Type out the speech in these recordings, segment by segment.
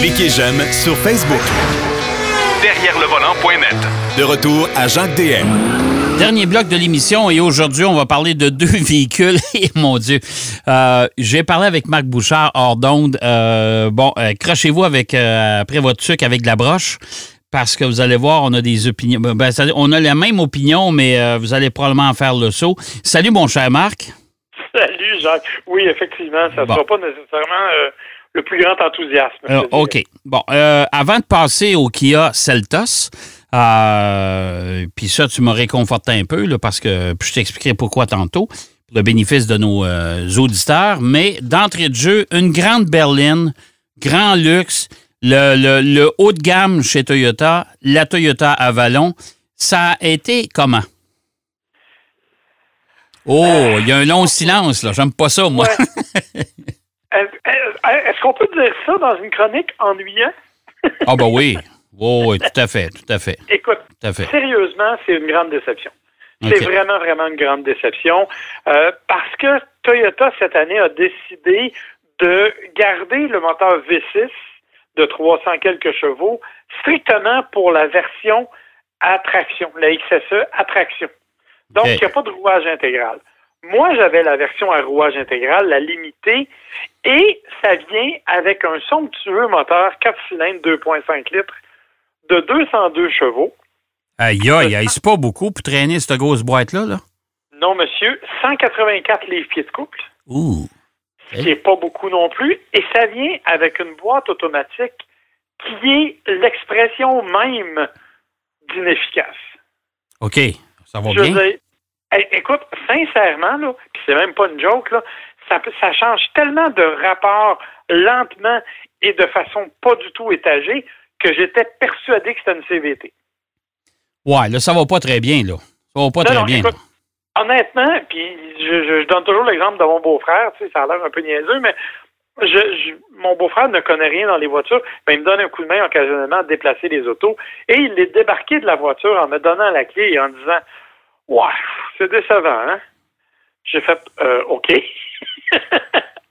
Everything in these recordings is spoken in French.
Cliquez j'aime sur Facebook. Derrière le volant.net. De retour à Jacques DM. Dernier bloc de l'émission et aujourd'hui, on va parler de deux véhicules. Et mon Dieu, euh, j'ai parlé avec Marc Bouchard hors d'onde. Euh, bon, euh, crochez-vous avec après votre truc avec de la broche parce que vous allez voir, on a des opinions. Ben, on a la même opinion, mais vous allez probablement en faire le saut. Salut, mon cher Marc. Salut, Jacques. Oui, effectivement, ça ne sera pas nécessairement le plus grand enthousiasme. OK. Bon, avant de passer au Kia Celtos, euh, puis ça, tu m'as réconforté un peu, là, parce que je t'expliquerai pourquoi tantôt, pour le bénéfice de nos euh, auditeurs. Mais d'entrée de jeu, une grande berline, grand luxe, le, haut de gamme chez Toyota, la Toyota Avalon, ça a été comment? Oh, il y a un long silence, là. J'aime pas ça, moi. Est-ce qu'on peut dire ça dans une chronique ennuyante? ah, ben oui. oui, tout à fait, tout à fait. Écoute, sérieusement, c'est une grande déception. C'est vraiment, vraiment une grande déception euh, parce que Toyota, cette année, a décidé de garder le moteur V6 de 300 quelques chevaux strictement pour la version à traction, la XSE à traction. Donc, il n'y a pas de rouage intégral. Moi, j'avais la version à rouage intégral, la limitée, et ça vient avec un somptueux moteur 4 cylindres 2.5 litres de 202 chevaux. Aïe, aïe, aïe, c'est pas beaucoup pour traîner cette grosse boîte-là, là? Non, monsieur. 184 livres-pieds de couple. Ouh. Ce qui n'est pas beaucoup non plus. Et ça vient avec une boîte automatique qui est l'expression même d'inefficace. OK. Ça va bien. écoute, sincèrement, là, c'est même pas une joke, là, ça, ça change tellement de rapport lentement et de façon pas du tout étagée que j'étais persuadé que c'était une CVT. Ouais, là, ça va pas très bien, là. Ça va pas très bien. honnêtement, puis je, donne toujours l'exemple de mon beau-frère, tu sais, ça a l'air un peu niaiseux, mais je, mon beau-frère ne connaît rien dans les voitures, ben, il me donne un coup de main occasionnellement à déplacer les autos, et il est débarqué de la voiture en me donnant la clé et en disant Ouais, c'est décevant, hein? J'ai fait euh, OK.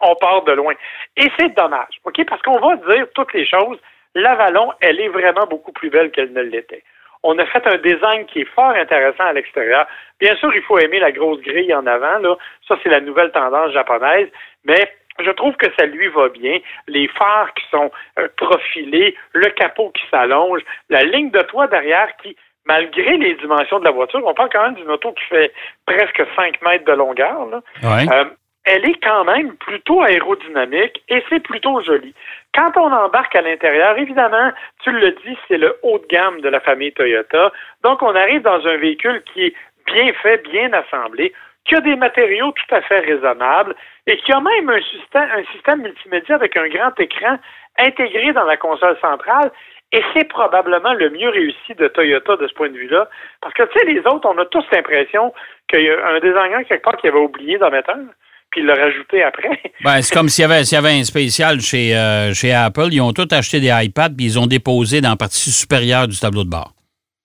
On part de loin. Et c'est dommage, OK? Parce qu'on va dire toutes les choses L'Avalon, elle est vraiment beaucoup plus belle qu'elle ne l'était. On a fait un design qui est fort intéressant à l'extérieur. Bien sûr, il faut aimer la grosse grille en avant. Là. Ça, c'est la nouvelle tendance japonaise. Mais je trouve que ça lui va bien. Les phares qui sont euh, profilés, le capot qui s'allonge, la ligne de toit derrière qui, malgré les dimensions de la voiture, on parle quand même d'une auto qui fait presque 5 mètres de longueur. Là. Euh, elle est quand même plutôt aérodynamique et c'est plutôt joli. Quand on embarque à l'intérieur, évidemment, tu le dis, c'est le haut de gamme de la famille Toyota. Donc, on arrive dans un véhicule qui est bien fait, bien assemblé, qui a des matériaux tout à fait raisonnables et qui a même un système, un système multimédia avec un grand écran intégré dans la console centrale. Et c'est probablement le mieux réussi de Toyota de ce point de vue-là. Parce que, tu sais, les autres, on a tous l'impression qu'il y a un designer quelque part qui avait oublié d'en mettre un puis le rajouter après. Ben, c'est comme s'il y, avait, y avait un spécial chez, euh, chez Apple. Ils ont tous acheté des iPads puis ils ont déposé dans la partie supérieure du tableau de bord.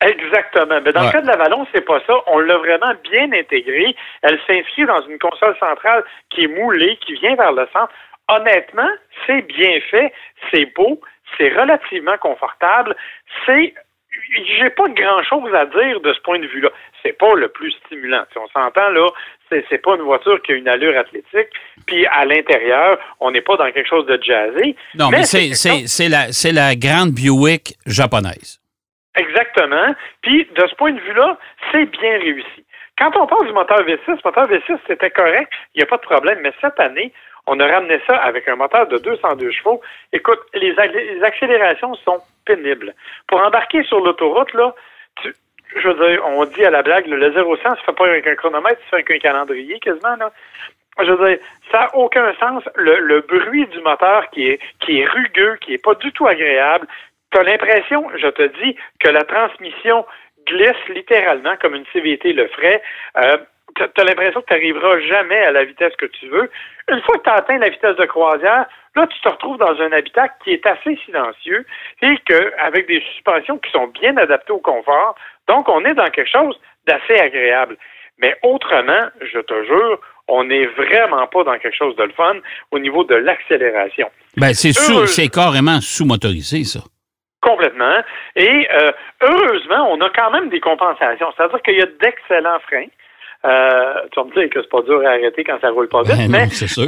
Exactement. Mais dans le cas de la Vallon, c'est pas ça. On l'a vraiment bien intégré. Elle s'inscrit dans une console centrale qui est moulée, qui vient vers le centre. Honnêtement, c'est bien fait, c'est beau, c'est relativement confortable, c'est j'ai pas grand chose à dire de ce point de vue-là. C'est pas le plus stimulant. Si on s'entend là, c'est pas une voiture qui a une allure athlétique. Puis à l'intérieur, on n'est pas dans quelque chose de jazzé. Non, mais, c'est la, la grande Buick japonaise. Exactement. Puis de ce point de vue-là, c'est bien réussi. Quand on parle du moteur V6, le moteur V6, c'était correct, il n'y a pas de problème. Mais cette année, on a ramené ça avec un moteur de 202 chevaux. Écoute, les, accélérations sont pénibles. Pour embarquer sur l'autoroute, là, tu, je veux dire, on dit à la blague, le 0 100, ça fait pas avec un chronomètre, ça fait avec un calendrier quasiment, là. Je veux dire, ça n'a aucun sens. Le, bruit du moteur qui est, qui est rugueux, qui est pas du tout agréable. Tu as l'impression, je te dis, que la transmission glisse littéralement comme une CVT le ferait. Euh, tu as l'impression que tu n'arriveras jamais à la vitesse que tu veux. Une fois que tu as atteint la vitesse de croisière, là, tu te retrouves dans un habitat qui est assez silencieux et que, avec des suspensions qui sont bien adaptées au confort, donc on est dans quelque chose d'assez agréable. Mais autrement, je te jure, on n'est vraiment pas dans quelque chose de le fun au niveau de l'accélération. Ben, c'est c'est carrément sous-motorisé, ça. Complètement. Et euh, heureusement, on a quand même des compensations. C'est-à-dire qu'il y a d'excellents freins. Euh, tu vas me dire que c'est pas dur à arrêter quand ça roule pas vite, ben mais c'est sûr.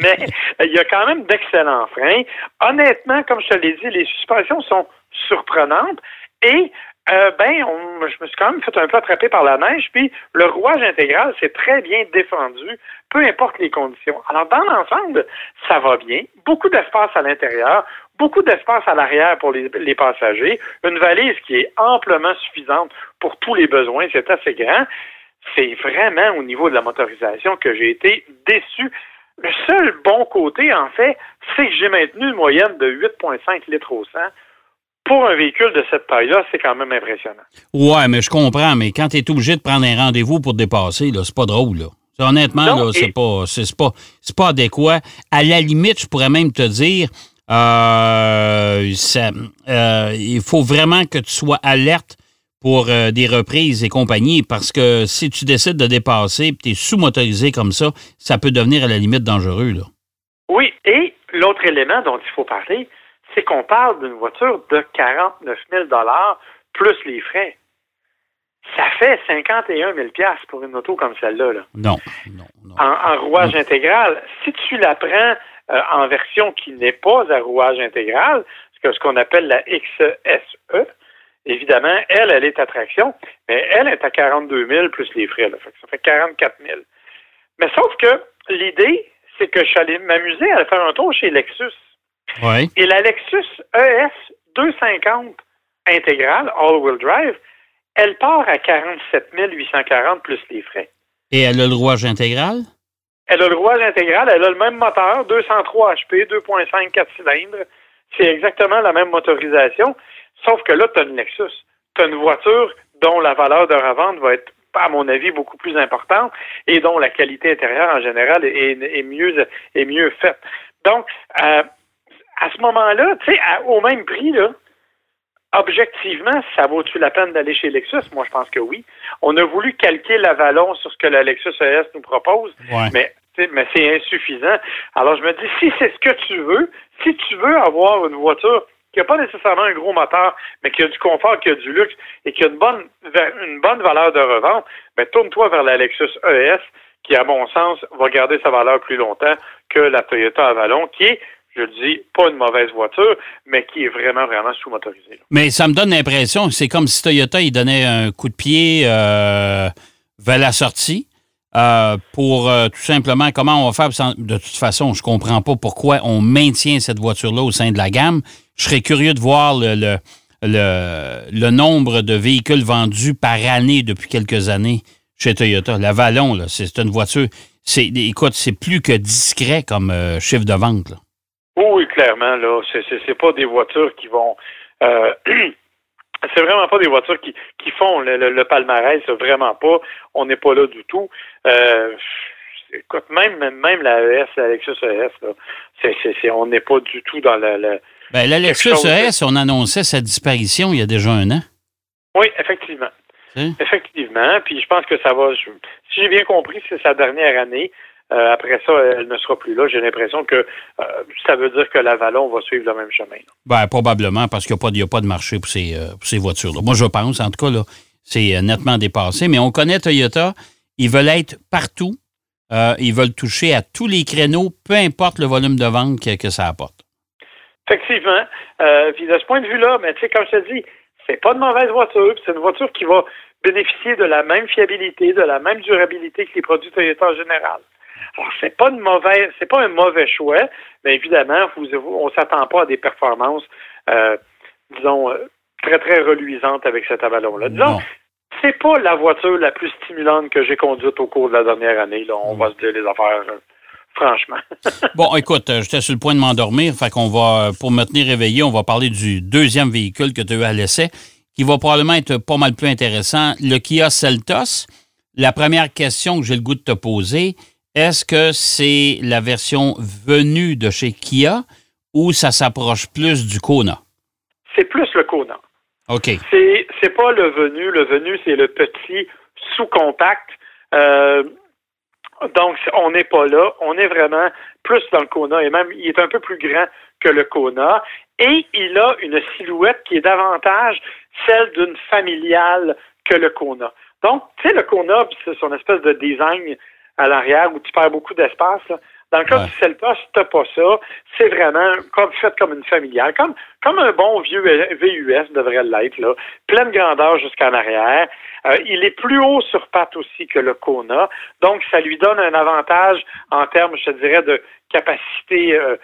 mais il y a quand même d'excellents freins. Honnêtement, comme je te l'ai dit, les suspensions sont surprenantes et euh, ben, je me suis quand même fait un peu attraper par la neige, puis le rouage intégral s'est très bien défendu, peu importe les conditions. Alors, dans l'ensemble, ça va bien. Beaucoup d'espace à l'intérieur, beaucoup d'espace à l'arrière pour les, les, passagers, une valise qui est amplement suffisante pour tous les besoins, c'est assez grand. C'est vraiment au niveau de la motorisation que j'ai été déçu. Le seul bon côté, en fait, c'est que j'ai maintenu une moyenne de 8,5 litres au 100 pour un véhicule de cette taille-là, c'est quand même impressionnant. Ouais, mais je comprends, mais quand tu es obligé de prendre un rendez-vous pour dépasser, là, c'est pas drôle, là. Honnêtement, là, c'est pas, c'est pas, c'est pas adéquat. À la limite, je pourrais même te dire, euh, euh, il faut vraiment que tu sois alerte pour euh, des reprises et compagnie, parce que si tu décides de dépasser et tu es sous-motorisé comme ça, ça peut devenir à la limite dangereux. Là. Oui, et l'autre élément dont il faut parler, c'est qu'on parle d'une voiture de 49 000 plus les frais. Ça fait 51 000 pour une auto comme celle-là. Non, non, non. En, rouage intégral. Si tu la prends euh, en version qui n'est pas à rouage intégral, ce qu'on appelle la XSE, évidemment, elle, elle est à traction, mais elle est à 42 000 plus les frais. ça fait 44 000. Mais sauf que l'idée, c'est que je suis allé m'amuser à faire un tour chez Lexus. Et la Lexus ES 250 intégrale, all-wheel drive, elle part à 47 840 plus les frais. Et elle a le rouage intégral? Elle a le rouage intégral, elle a le même moteur, 203 HP, 2.5, 4 cylindres. C'est exactement la même motorisation, sauf que là, tu as une Lexus. Tu as une voiture dont la valeur de revente va être, à mon avis, beaucoup plus importante et dont la qualité intérieure en général est, mieux, est mieux faite. Donc, euh, à ce moment-là, tu sais, au même prix, là, objectivement, ça vaut-tu la peine d'aller chez Lexus? Moi, je pense que oui. On a voulu calquer l'avalon sur ce que la Lexus ES nous propose, mais, mais c'est insuffisant. Alors, je me dis, si c'est ce que tu veux, si tu veux avoir une voiture qui n'a pas nécessairement un gros moteur, mais qui a du confort, qui a du luxe et qui a une bonne, une bonne valeur de revente, ben, tourne-toi vers la Lexus ES, qui, à mon sens, va garder sa valeur plus longtemps que la Toyota Avalon, qui est je le dis, pas une mauvaise voiture, mais qui est vraiment, vraiment sous-motorisée. Mais ça me donne l'impression, c'est comme si Toyota, il donnait un coup de pied euh, vers la sortie. Euh, pour euh, tout simplement comment on va faire. De toute façon, je ne comprends pas pourquoi on maintient cette voiture-là au sein de la gamme. Je serais curieux de voir le, le, nombre de véhicules vendus par année depuis quelques années chez Toyota. La Vallon, c'est une voiture. Écoute, c'est plus que discret comme chiffre de vente. Oui, clairement, là, c'est pas des voitures qui vont. Euh, c'est vraiment pas des voitures qui, qui font le, le, palmarès, vraiment pas. On n'est pas là du tout. Euh, écoute, même, même la ES, la Lexus ES, là, on n'est pas du tout dans le. le ben, la Lexus ES, on annonçait sa disparition il y a déjà un an. Oui, effectivement. Effectivement. Puis je pense que ça va. si j'ai bien compris, c'est sa dernière année. Euh, après ça, elle ne sera plus là. J'ai l'impression que euh, ça veut dire que l'Avalon va suivre le même chemin. Ben, probablement, parce qu'il n'y a, pas de marché pour ces, euh, ces voitures-là. Moi, je pense, en tout cas, là, c'est nettement dépassé. Mais on connaît Toyota. Ils veulent être partout. ils veulent toucher à tous les créneaux, peu importe le volume de vente que, ça apporte. Effectivement. puis de ce point de vue-là, mais tu sais, comme je te dis, c'est pas de mauvaise voiture. C'est une voiture qui va bénéficier de la même fiabilité, de la même durabilité que les produits Toyota en général. Alors, c'est pas une mauvaise, c'est pas un mauvais choix, mais évidemment, vous, on s'attend pas à des performances, euh, disons, euh, très, très reluisantes avec cet avalon-là. Disons, c'est pas la voiture la plus stimulante que j'ai conduite au cours de la dernière année. Là. On va se dire les affaires, euh, franchement. bon, écoute, j'étais sur le point de m'endormir, fait qu'on va, pour me tenir éveillé, on va parler du deuxième véhicule que tu as eu à l'essai, qui va probablement être pas mal plus intéressant, le Kia Seltos. La première question que j'ai le goût de te poser, est-ce que c'est la version venue de chez Kia ou ça s'approche plus du Kona? C'est plus le Kona. OK. C'est, c'est pas le venu. Le venu, c'est le petit sous-compact donc, on n'est pas là. On est vraiment plus dans le Kona et même, il est un peu plus grand que le Kona. Et il a une silhouette qui est davantage celle d'une familiale que le Kona. Donc, tu sais, le Kona, c'est son espèce de design à l'arrière où tu perds beaucoup d'espace. Dans le cas du Celta, tu pas ça. C'est vraiment comme fait comme une familiale, comme, comme un bon vieux VUS devrait l'être, là. Pleine grandeur jusqu'en arrière. Euh, il est plus haut sur patte aussi que le Kona. Donc, ça lui donne un avantage en termes, je dirais, de capacité, euh,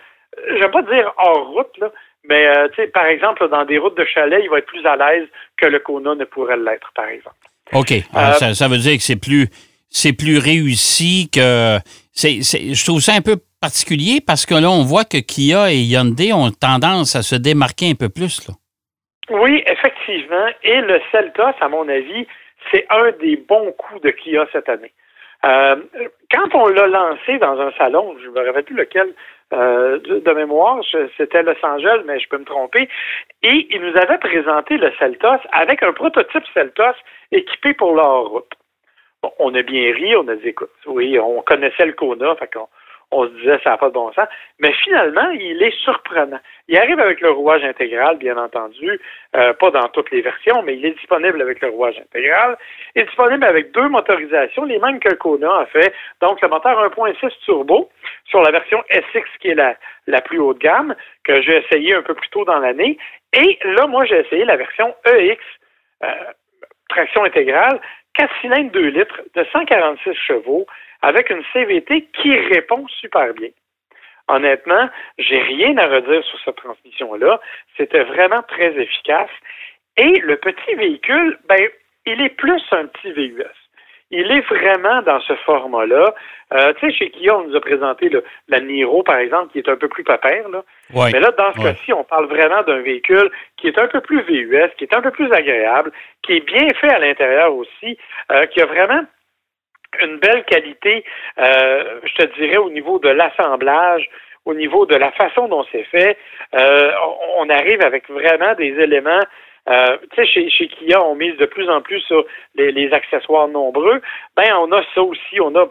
j'aime pas dire hors route, là, mais euh, tu sais, par exemple, dans des routes de chalet, il va être plus à l'aise que le Kona ne pourrait l'être, par exemple. OK. ça, ça veut dire que c'est plus c'est plus réussi que. Je trouve ça un peu particulier parce que là, on voit que Kia et Hyundai ont tendance à se démarquer un peu plus. Oui, effectivement. Et le Celtos, à mon avis, c'est un des bons coups de Kia cette année. Euh, quand on l'a lancé dans un salon, je ne me rappelle plus lequel euh, de, mémoire, c'était Los Angeles, mais je peux me tromper, et ils nous avaient présenté le Celtos avec un prototype Celtos équipé pour leur route on a bien ri, on a dit, écoute, oui, on connaissait le Kona, fait qu'on on se disait ça n'a pas de bon sens. Mais finalement, il est surprenant. Il arrive avec le rouage intégral, bien entendu, euh, pas dans toutes les versions, mais il est disponible avec le rouage intégral. Il est disponible avec deux motorisations, les mêmes que le Kona a fait. Donc, le moteur 1.6 turbo sur la version SX, qui est la, la plus haute gamme, que j'ai essayé un peu plus tôt dans l'année. Et là, moi, j'ai essayé la version EX, euh, traction intégrale, 4 cylindres 2 litres de 146 chevaux avec une CVT qui répond super bien. Honnêtement, j'ai rien à redire sur cette transmission-là. C'était vraiment très efficace. Et le petit véhicule, ben, il est plus un petit VUS il est vraiment dans ce format-là. Euh, tu sais, chez Kia, on nous a présenté le, la Niro, par exemple, qui est un peu plus papère. Là. Mais là, dans ce cas-ci, on parle vraiment d'un véhicule qui est un peu plus VUS, qui est un peu plus agréable, qui est bien fait à l'intérieur aussi, euh, qui a vraiment une belle qualité, euh, je te dirais, au niveau de l'assemblage, au niveau de la façon dont c'est fait. on arrive avec vraiment des éléments euh, tu sais, chez, chez Kia, on mise de plus en plus sur les, accessoires nombreux. Ben, on a ça aussi. On a,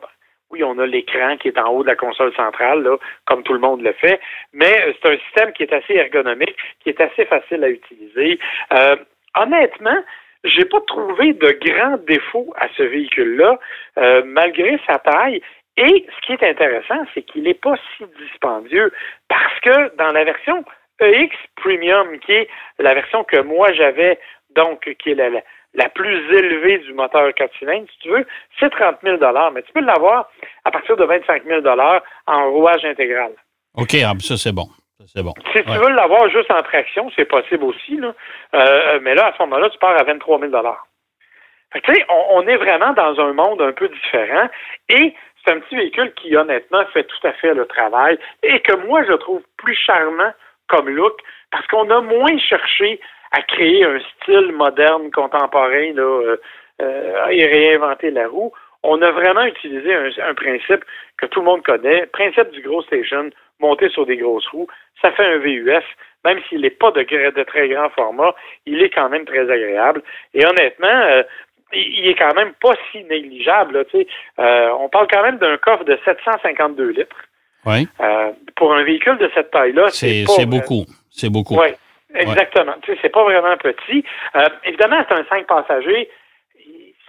oui, on a l'écran qui est en haut de la console centrale, là, comme tout le monde le fait, mais c'est un système qui est assez ergonomique, qui est assez facile à utiliser. Euh, honnêtement, j'ai pas trouvé de grands défauts à ce véhicule-là, euh, malgré sa taille. Et ce qui est intéressant, c'est qu'il n'est pas si dispendieux, parce que dans la version EX Premium, qui est la version que moi j'avais, donc qui est la, plus élevée du moteur 4 cylindres, si tu veux, c'est 30 000 mais tu peux l'avoir à partir de 25 000 en rouage intégral. OK, ah, ça c'est bon. C'est bon. Si tu veux l'avoir juste en traction, c'est possible aussi. Là. Euh, mais là, à ce moment-là, tu pars à 23 000 tu sais, on, on, est vraiment dans un monde un peu différent et c'est un petit véhicule qui, honnêtement, fait tout à fait le travail et que moi, je trouve plus charmant comme look, parce qu'on a moins cherché à créer un style moderne, contemporain, là, euh, euh, et réinventer la roue. On a vraiment utilisé un, principe que tout le monde connaît, principe du gros station, monté sur des grosses roues. Ça fait un VUS, même s'il n'est pas de, très grand format, il est quand même très agréable. Et honnêtement, euh, il est quand même pas si négligeable. on parle quand même d'un coffre de 752 litres. Oui. Euh, pour un véhicule de cette taille-là, c'est beaucoup. C'est beaucoup. Oui, exactement. Tu sais, c'est pas vraiment petit. Euh, évidemment, c'est un 5 passagers.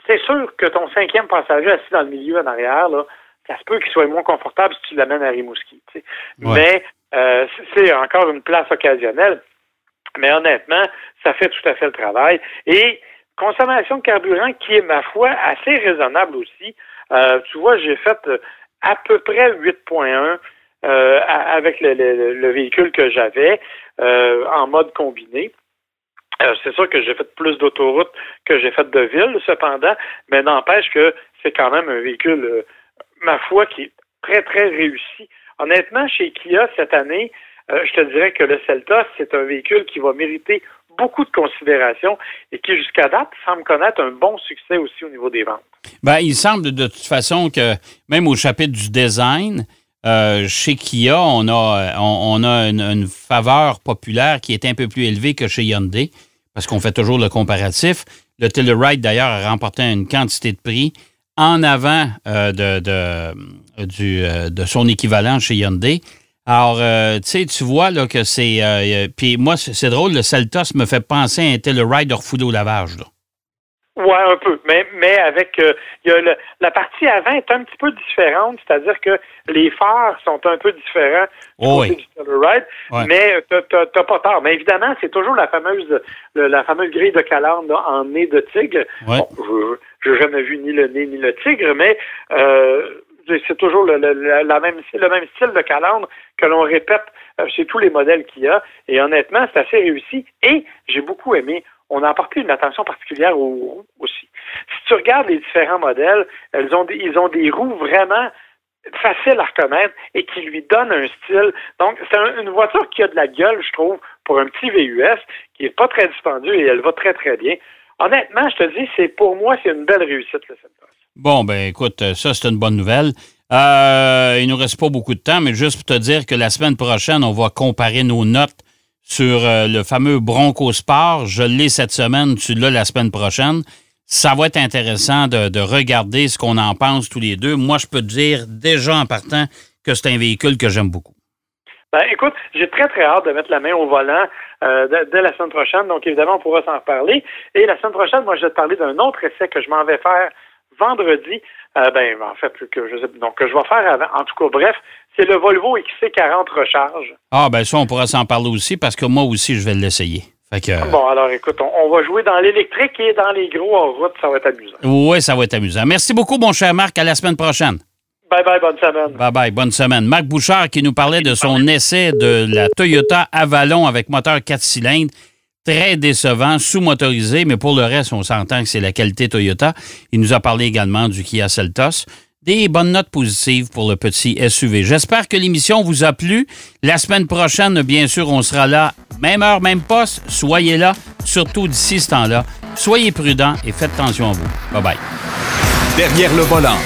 C'est sûr que ton cinquième passager assis dans le milieu en arrière, là, ça se peut qu'il soit moins confortable si tu l'amènes à Rimouski. Tu sais. Mais euh, c'est encore une place occasionnelle. Mais honnêtement, ça fait tout à fait le travail. Et consommation de carburant qui est, ma foi, assez raisonnable aussi. Euh, tu vois, j'ai fait à peu près 8.1 euh, avec le, véhicule que j'avais euh, en mode combiné. Euh, c'est sûr que j'ai fait plus d'autoroutes que j'ai fait de ville, cependant, mais n'empêche que c'est quand même un véhicule, ma foi, qui est très, très réussi. Honnêtement, chez Kia, cette année, je te dirais que le Celta, c'est un véhicule qui va mériter beaucoup de considération et qui, jusqu'à date, semble connaître un bon succès aussi au niveau des ventes. Bien, il semble de toute façon que même au chapitre du design, euh, chez Kia, on a, on, a une, faveur populaire qui est un peu plus élevée que chez Hyundai, parce qu'on fait toujours le comparatif. Le Telluride, d'ailleurs, a remporté une quantité de prix en avant de, du, de son équivalent chez Hyundai. Alors, tu sais, tu vois là, que c'est. puis moi, c'est drôle, le Celtos me fait penser à un Telluride au lavage. Là. Oui, un peu. Mais, mais avec euh, y a le, la partie avant est un petit peu différente, c'est-à-dire que les phares sont un peu différents du oh côté Ride, mais t'as pas tort. Mais évidemment, c'est toujours la fameuse la fameuse grille de calandre en nez de tigre. Bon, je n'ai jamais vu ni le nez ni le tigre, mais euh, c'est toujours le, même, le même style de calandre que l'on répète euh, chez tous les modèles qu'il y a. Et honnêtement, c'est assez réussi. Et j'ai beaucoup aimé on a apporté une attention particulière aux roues aussi. Si tu regardes les différents modèles, elles ont ils ont des roues vraiment faciles à reconnaître et qui lui donnent un style. Donc, c'est une voiture qui a de la gueule, je trouve, pour un petit VUS, qui n'est pas très dispendieux et elle va très, très bien. Honnêtement, je te dis, c'est pour moi, c'est une belle réussite, le. Bon, ben écoute, ça, c'est une bonne nouvelle. Euh, il nous reste pas beaucoup de temps, mais juste pour te dire que la semaine prochaine, on va comparer nos notes sur euh, le fameux Bronco Sport. Je l'ai cette semaine, tu l'as la semaine prochaine. Ça va être intéressant de, regarder ce qu'on en pense tous les deux. Moi, je peux te dire déjà en partant que c'est un véhicule que j'aime beaucoup. Ben, écoute, j'ai très, très hâte de mettre la main au volant euh, dès, la semaine prochaine. Donc, évidemment, on pourra s'en reparler. Et la semaine prochaine, moi, je vais te parler d'un autre essai que je m'en vais faire vendredi. Euh, ben, en fait, que je donc que je vais faire avant. En tout cas, bref, c'est le Volvo XC40 Recharge. Ah, ben ça, on pourra s'en parler aussi parce que moi aussi, je vais l'essayer. Euh, bon, alors écoute, on, va jouer dans l'électrique et dans les gros en route. Ça va être amusant. Oui, ça va être amusant. Merci beaucoup, mon cher Marc. À la semaine prochaine. Bye bye, bonne semaine. Bye bye, bonne semaine. Marc Bouchard qui nous parlait de son essai de la Toyota Avalon avec moteur 4 cylindres. Très décevant, sous-motorisé, mais pour le reste, on s'entend que c'est la qualité Toyota. Il nous a parlé également du Kia Seltos des bonnes notes positives pour le petit SUV. J'espère que l'émission vous a plu. La semaine prochaine, bien sûr, on sera là, même heure, même poste. Soyez là, surtout d'ici ce temps-là. Soyez prudents et faites attention à vous. Bye bye. Derrière le volant.